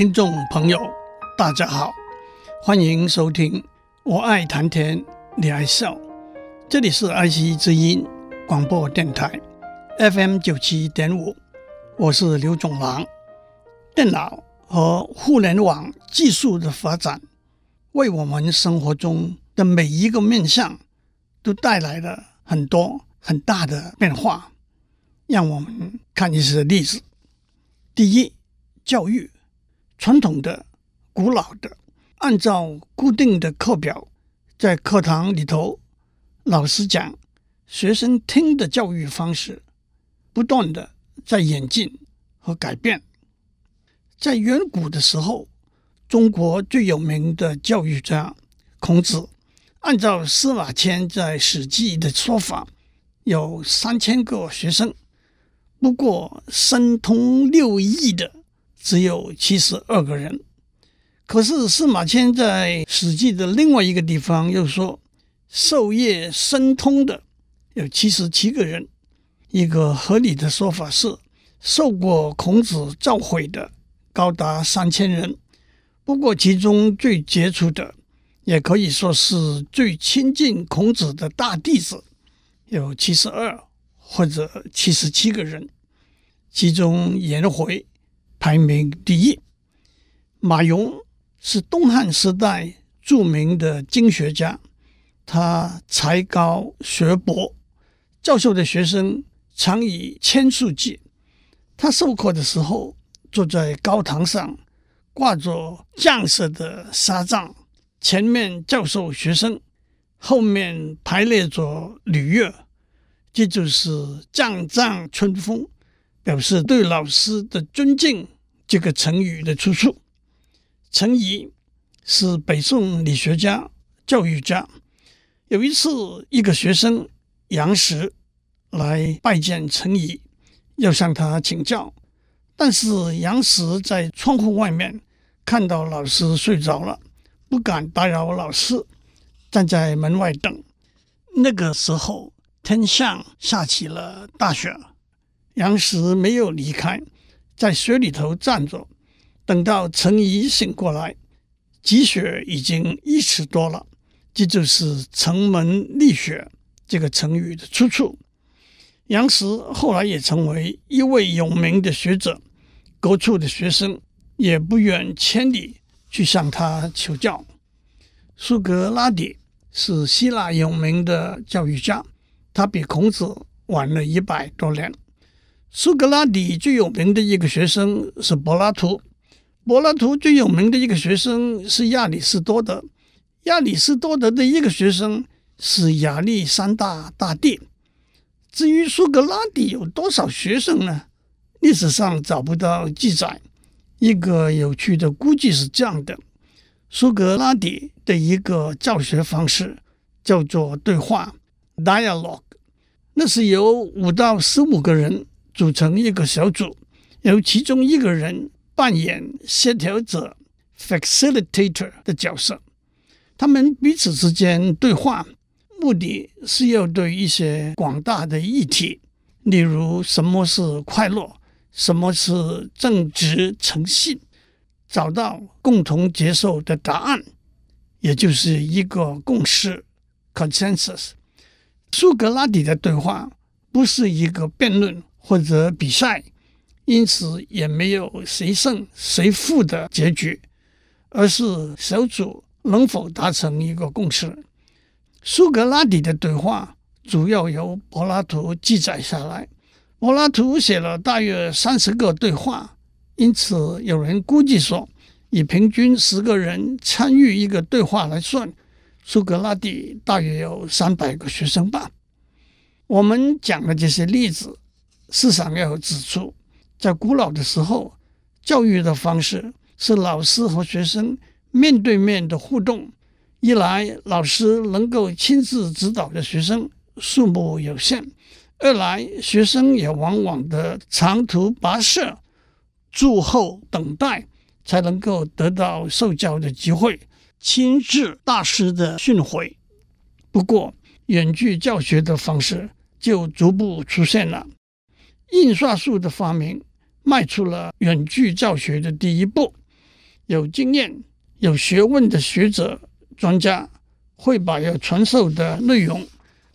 听众朋友，大家好，欢迎收听《我爱谈天，你爱笑》，这里是爱惜之音广播电台 FM 九七点五，我是刘总郎。电脑和互联网技术的发展，为我们生活中的每一个面向都带来了很多很大的变化。让我们看一些例子。第一，教育。传统的、古老的，按照固定的课表，在课堂里头，老师讲，学生听的教育方式，不断的在演进和改变。在远古的时候，中国最有名的教育家孔子，按照司马迁在《史记》的说法，有三千个学生，不过深通六艺的。只有七十二个人，可是司马迁在《史记》的另外一个地方又说，授业深通的有七十七个人。一个合理的说法是，受过孔子教诲的高达三千人。不过，其中最杰出的，也可以说是最亲近孔子的大弟子，有七十二或者七十七个人。其中颜回。排名第一，马融是东汉时代著名的经学家，他才高学博，教授的学生常以千数计。他授课的时候，坐在高堂上，挂着将色的纱帐，前面教授学生，后面排列着礼乐，这就是绛帐春风。表示对老师的尊敬，这个成语的出处。程颐是北宋理学家、教育家。有一次，一个学生杨时来拜见程颐，要向他请教，但是杨时在窗户外面看到老师睡着了，不敢打扰老师，站在门外等。那个时候，天上下起了大雪。杨时没有离开，在雪里头站着，等到程颐醒过来，积雪已经一尺多了。这就是“程门立雪”这个成语的出处。杨时后来也成为一位有名的学者，各处的学生也不远千里去向他求教。苏格拉底是希腊有名的教育家，他比孔子晚了一百多年。苏格拉底最有名的一个学生是柏拉图，柏拉图最有名的一个学生是亚里士多德，亚里士多德的一个学生是亚历山大大帝。至于苏格拉底有多少学生呢？历史上找不到记载。一个有趣的估计是这样的：苏格拉底的一个教学方式叫做对话 （dialogue），那是由五到十五个人。组成一个小组，由其中一个人扮演协调者 （facilitator） 的角色。他们彼此之间对话，目的是要对一些广大的议题，例如什么是快乐，什么是正直诚信，找到共同接受的答案，也就是一个共识 （consensus）。苏格拉底的对话不是一个辩论。或者比赛，因此也没有谁胜谁负的结局，而是小组能否达成一个共识。苏格拉底的对话主要由柏拉图记载下来，柏拉图写了大约三十个对话，因此有人估计说，以平均十个人参与一个对话来算，苏格拉底大约有三百个学生吧。我们讲的这些例子。是想要指出，在古老的时候，教育的方式是老师和学生面对面的互动。一来，老师能够亲自指导的学生数目有限；二来，学生也往往的长途跋涉、驻候等待，才能够得到受教的机会，亲自大师的训诲。不过，远距教学的方式就逐步出现了。印刷术的发明迈出了远距教学的第一步。有经验、有学问的学者专家会把要传授的内容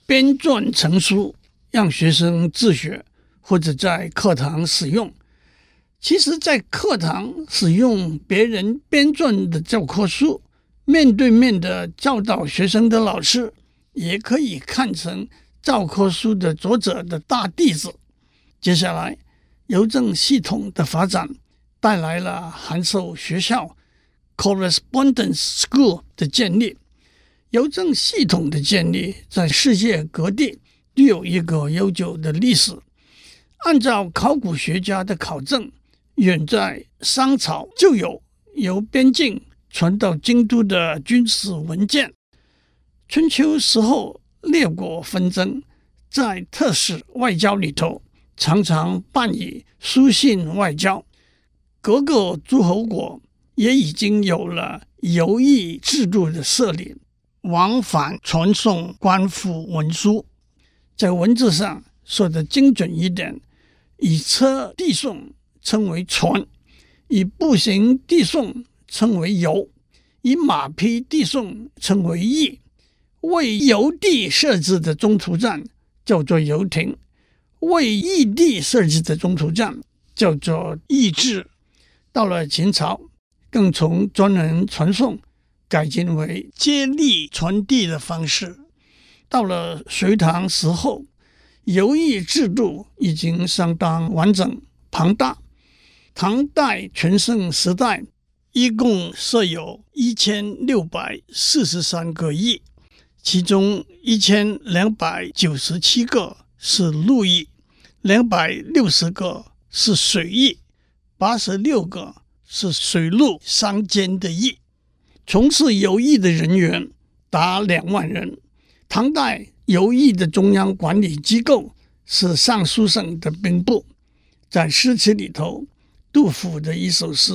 编撰成书，让学生自学或者在课堂使用。其实，在课堂使用别人编撰的教科书，面对面的教导学生的老师，也可以看成教科书的作者的大弟子。接下来，邮政系统的发展带来了函授学校 （correspondence school） 的建立。邮政系统的建立在世界各地都有一个悠久的历史。按照考古学家的考证，远在商朝就有由边境传到京都的军事文件。春秋时候，列国纷争在特使外交里头常常办以书信外交。各个诸侯国也已经有了邮驿制度的设立，往返传送官府文书。在文字上说得精准一点，以车递送称为传，以步行递送称为邮，以马匹递送称为驿。为邮递设置的中途站叫做邮亭，为异地设置的中途站叫做驿治。到了秦朝，更从专人传送改进为接力传递的方式。到了隋唐时候，邮驿制度已经相当完整庞大。唐代全盛时代，一共设有一千六百四十三个驿。其中一千两百九十七个是陆驿，两百六十个是水驿，八十六个是水陆相间的驿。从事邮驿的人员达两万人。唐代邮驿的中央管理机构是尚书省的兵部。在诗词里头，杜甫的一首诗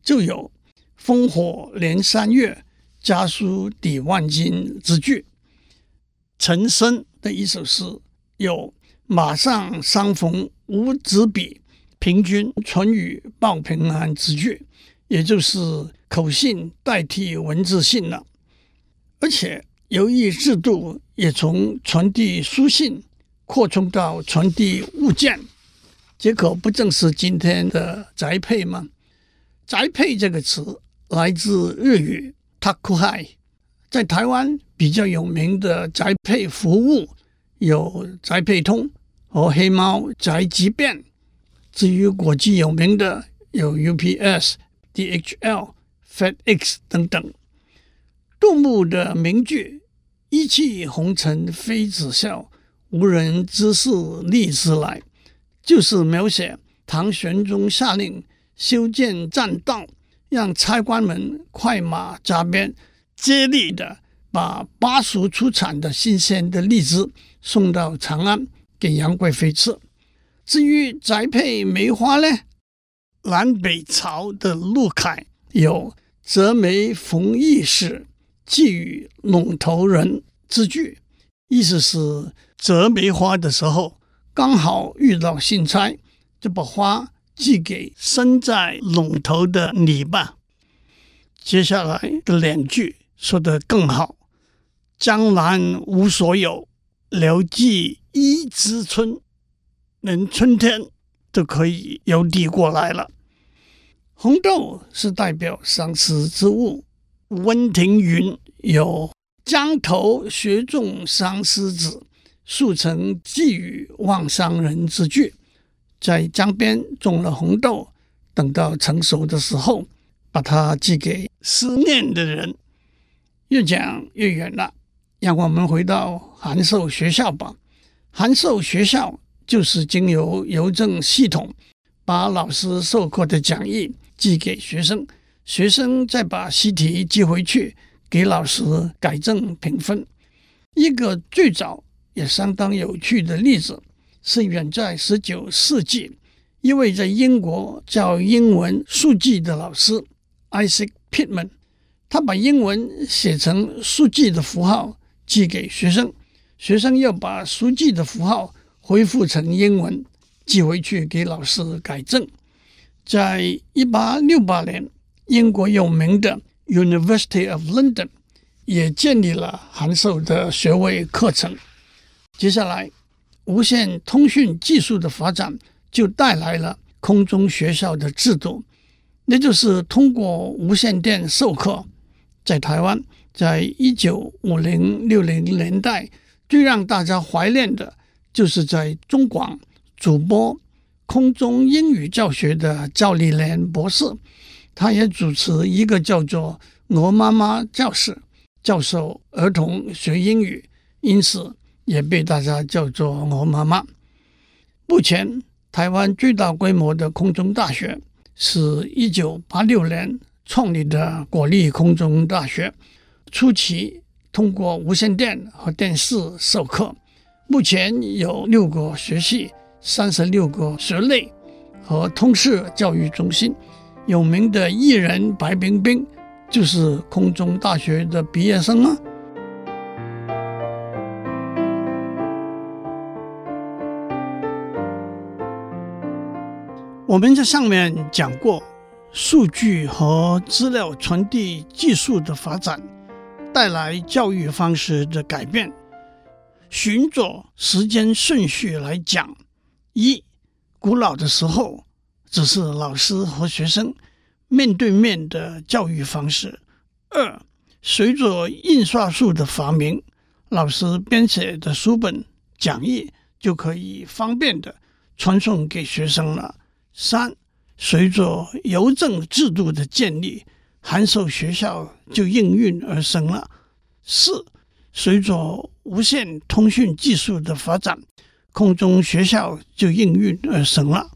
就有“烽火连三月”。家书抵万金之句，岑参的一首诗有“马上相逢无纸笔，凭君春雨报平安”之句，也就是口信代替文字信了。而且邮驿制度也从传递书信扩充到传递物件，这可不正是今天的宅配吗？宅配这个词来自日语。宅配在台湾比较有名的宅配服务有宅配通和黑猫宅急便。至于国际有名的有 UPS、DHL、FedEx 等等。杜牧的名句“一骑红尘妃子笑，无人知是荔枝来”，就是描写唐玄宗下令修建栈道。让差官们快马加鞭，接力的把巴蜀出产的新鲜的荔枝送到长安给杨贵妃吃。至于栽培梅花呢，南北朝的陆凯有“折梅逢驿使，寄与陇头人”之句，意思是折梅花的时候刚好遇到信差，就把花。寄给身在陇头的你吧。接下来的两句说得更好：“江南无所有，留寄一枝春。”连春天都可以邮递过来了。红豆是代表相思之物。温庭筠有“江头雪中相思子，宿城寄与望乡人”之句。在江边种了红豆，等到成熟的时候，把它寄给思念的人。越讲越远了，让我们回到函授学校吧。函授学校就是经由邮政系统把老师授课的讲义寄给学生，学生再把习题寄回去给老师改正评分。一个最早也相当有趣的例子。是远在十九世纪，一位在英国教英文书记的老师 Isaac Pitman，他把英文写成书记的符号寄给学生，学生要把书记的符号恢复成英文寄回去给老师改正。在一八六八年，英国有名的 University of London 也建立了函授的学位课程。接下来，无线通讯技术的发展就带来了空中学校的制度，那就是通过无线电授课。在台湾，在一九五零六零年代，最让大家怀念的，就是在中广主播空中英语教学的赵丽莲博士。他也主持一个叫做“我妈妈教室”，教授儿童学英语，因此也被大家叫做“我妈妈”。目前，台湾最大规模的空中大学是一九八六年创立的国立空中大学。初期通过无线电和电视授课，目前有六个学系、三十六个学类和通识教育中心。有名的艺人白冰冰就是空中大学的毕业生啊。我们在上面讲过，数据和资料传递技术的发展带来教育方式的改变。循着时间顺序来讲，一，古老的时候。只是老师和学生面对面的教育方式。二，随着印刷术的发明，老师编写的书本讲义就可以方便地传送给学生了。三，随着邮政制度的建立，函授学校就应运而生了。四，随着无线通讯技术的发展，空中学校就应运而生了。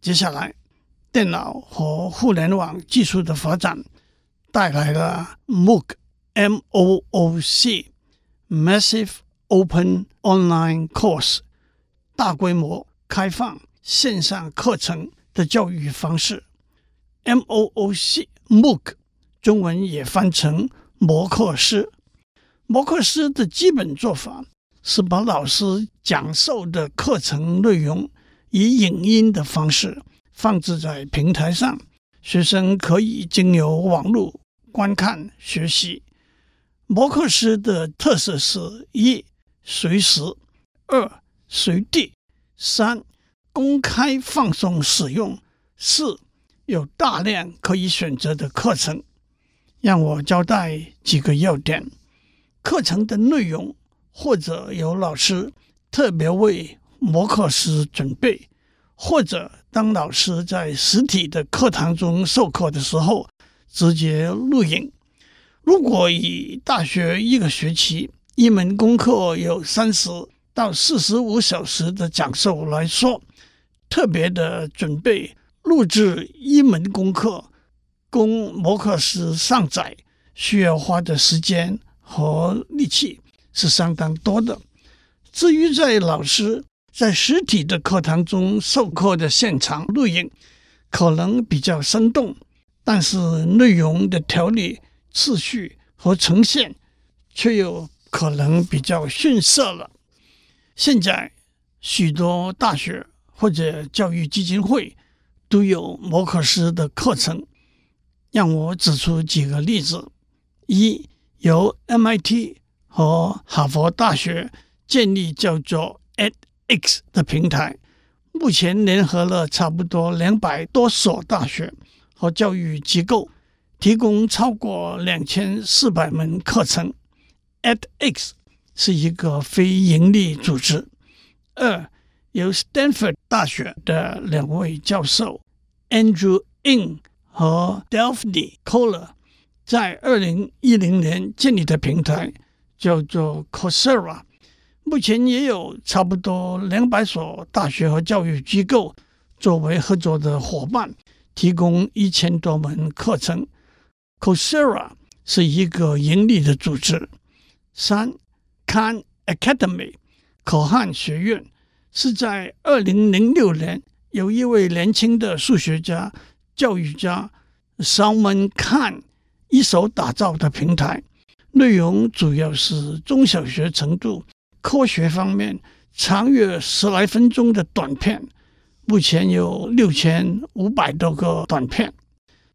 接下来，电脑和互联网技术的发展带来了 MOOC（Massive Open Online Course） 大规模开放线上课程的教育方式。MOOC MOOC 中文也翻成摩课师。摩课师的基本做法是把老师讲授的课程内容。以影音的方式放置在平台上，学生可以经由网络观看学习。摩课师的特色是：一、随时；二、随地；三、公开放送使用；四、有大量可以选择的课程。让我交代几个要点：课程的内容，或者有老师特别为摩课师准备，或者当老师在实体的课堂中授课的时候，直接录影。如果以大学一个学期一门功课有三十到四十五小时的讲授来说，特别的准备录制一门功课供摩课师上载，需要花的时间和力气是相当多的。至于在老师在实体的课堂中授课的现场录影，可能比较生动，但是内容的条理、次序和呈现却有可能比较逊色了。现在许多大学或者教育基金会都有摩课师的课程，让我指出几个例子：一，由 MIT 和哈佛大学建立叫做 edX 的平台，目前联合了差不多两百多所大学和教育机构，提供超过两千四百门课程。edX 是一个非盈利组织。二，由 Stanford 大学的两位教授 Andrew Ng 和 Daphne Koller 在二零一零年建立的平台叫做 Coursera。目前也有差不多两百所大学和教育机构作为合作的伙伴，提供一千多门课程。Coursera 是一个盈利的组织。三，Khan Academy 可汗学院是在二零零六年由一位年轻的数学家、教育家 Salman Khan 一手打造的平台，内容主要是中小学程度。科学方面，长约十来分钟的短片，目前有六千五百多个短片。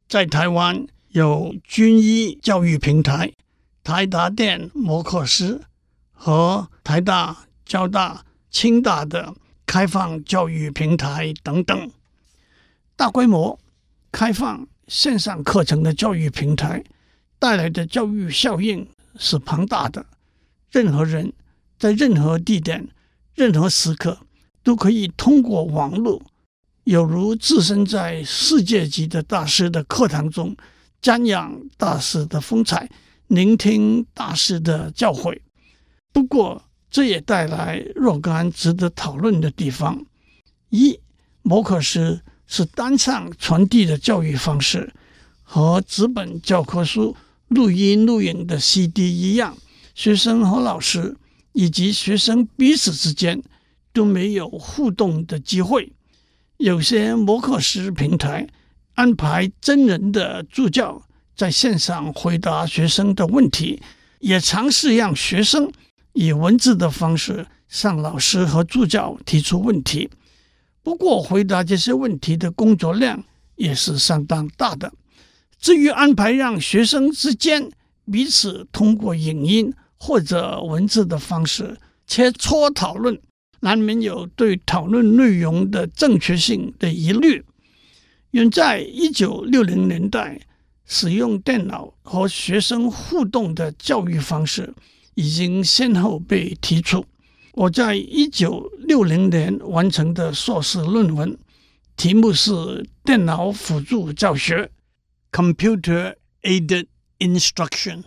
在台湾有军医教育平台、台达电摩克斯和台大、交大、清大的开放教育平台等等，大规模开放线上课程的教育平台带来的教育效应是庞大的。任何人在任何地点、任何时刻都可以通过网络。有如置身在世界级的大师的课堂中，瞻仰大师的风采，聆听大师的教诲。不过，这也带来若干值得讨论的地方：一，摩课师是单向传递的教育方式，和纸本教科书、录音录影的 CD 一样，学生和老师以及学生彼此之间都没有互动的机会。有些摩课师平台安排真人的助教在线上回答学生的问题，也尝试让学生以文字的方式向老师和助教提出问题。不过，回答这些问题的工作量也是相当大的。至于安排让学生之间彼此通过影音或者文字的方式切磋讨论。难免有对讨论内容的正确性的疑虑。远在一九六零年代，使用电脑和学生互动的教育方式已经先后被提出。我在一九六零年完成的硕士论文，题目是《电脑辅助教学》（Computer Aided Instruction），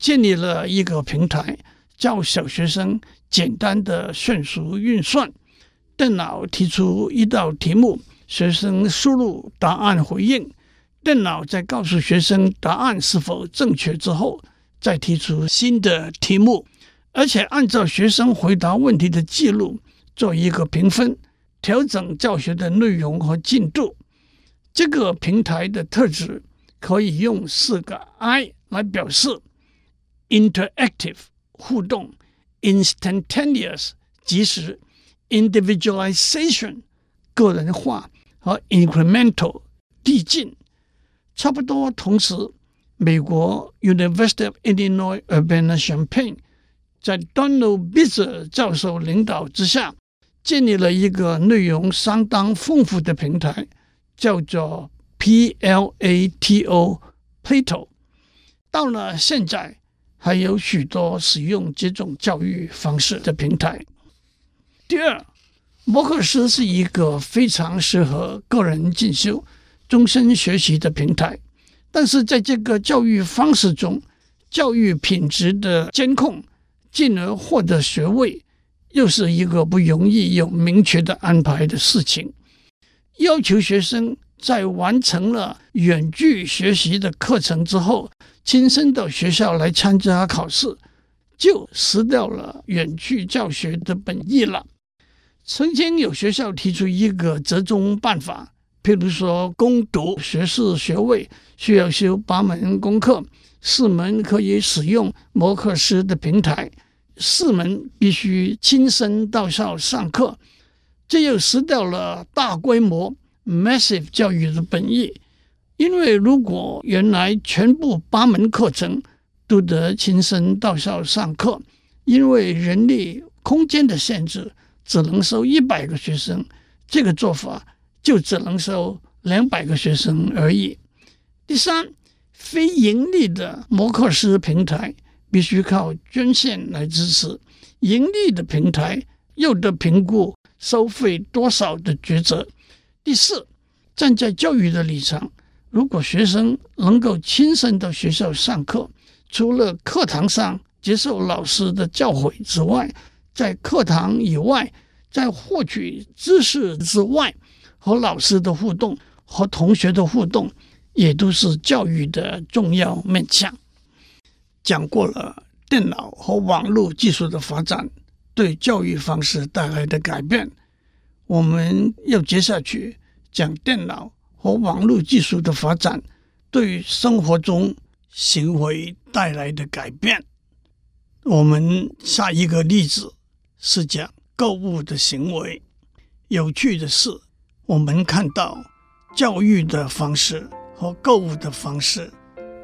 建立了一个平台。教小学生简单的算术运算，电脑提出一道题目，学生输入答案回应，电脑在告诉学生答案是否正确之后，再提出新的题目，而且按照学生回答问题的记录做一个评分，调整教学的内容和进度。这个平台的特质可以用四个 I 来表示：interactive。互动，instantaneous 即时，individualization 个人化和 incremental 递进。差不多同时，美国 University of Illinois Urbana-Champaign 在 Donald Bitzer 教授领导之下，建立了一个内容相当丰富的平台，叫做 PLATO Plato。到了现在。还有许多使用这种教育方式的平台。第二，摩课师是一个非常适合个人进修、终身学习的平台，但是在这个教育方式中，教育品质的监控，进而获得学位，又是一个不容易有明确的安排的事情。要求学生在完成了远距学习的课程之后，亲身到学校来参加考试，就失掉了远距教学的本意了。曾经有学校提出一个折中办法，譬如说，攻读学士学位需要修八门功课，四门可以使用摩课师的平台，四门必须亲身到校上课，这又失掉了大规模 massive 教育的本意。因为如果原来全部八门课程都得亲身到校上课，因为人力空间的限制，只能收一百个学生，这个做法就只能收两百个学生而已。第三，非盈利的摩课师平台必须靠捐献来支持，盈利的平台又得评估收费多少的抉择。第四，站在教育的立场。如果学生能够亲身到学校上课，除了课堂上接受老师的教诲之外，在课堂以外，在获取知识之外，和老师的互动、和同学的互动，也都是教育的重要面向。讲过了电脑和网络技术的发展对教育方式带来的改变，我们要接下去讲电脑。和网络技术的发展对生活中行为带来的改变，我们下一个例子是讲购物的行为。有趣的是，我们看到教育的方式和购物的方式，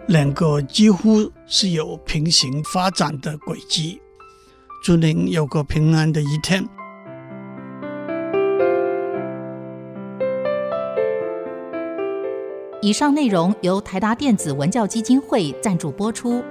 两个几乎是有平行发展的轨迹。祝您有个平安的一天。以上内容由台达电子文教基金会赞助播出。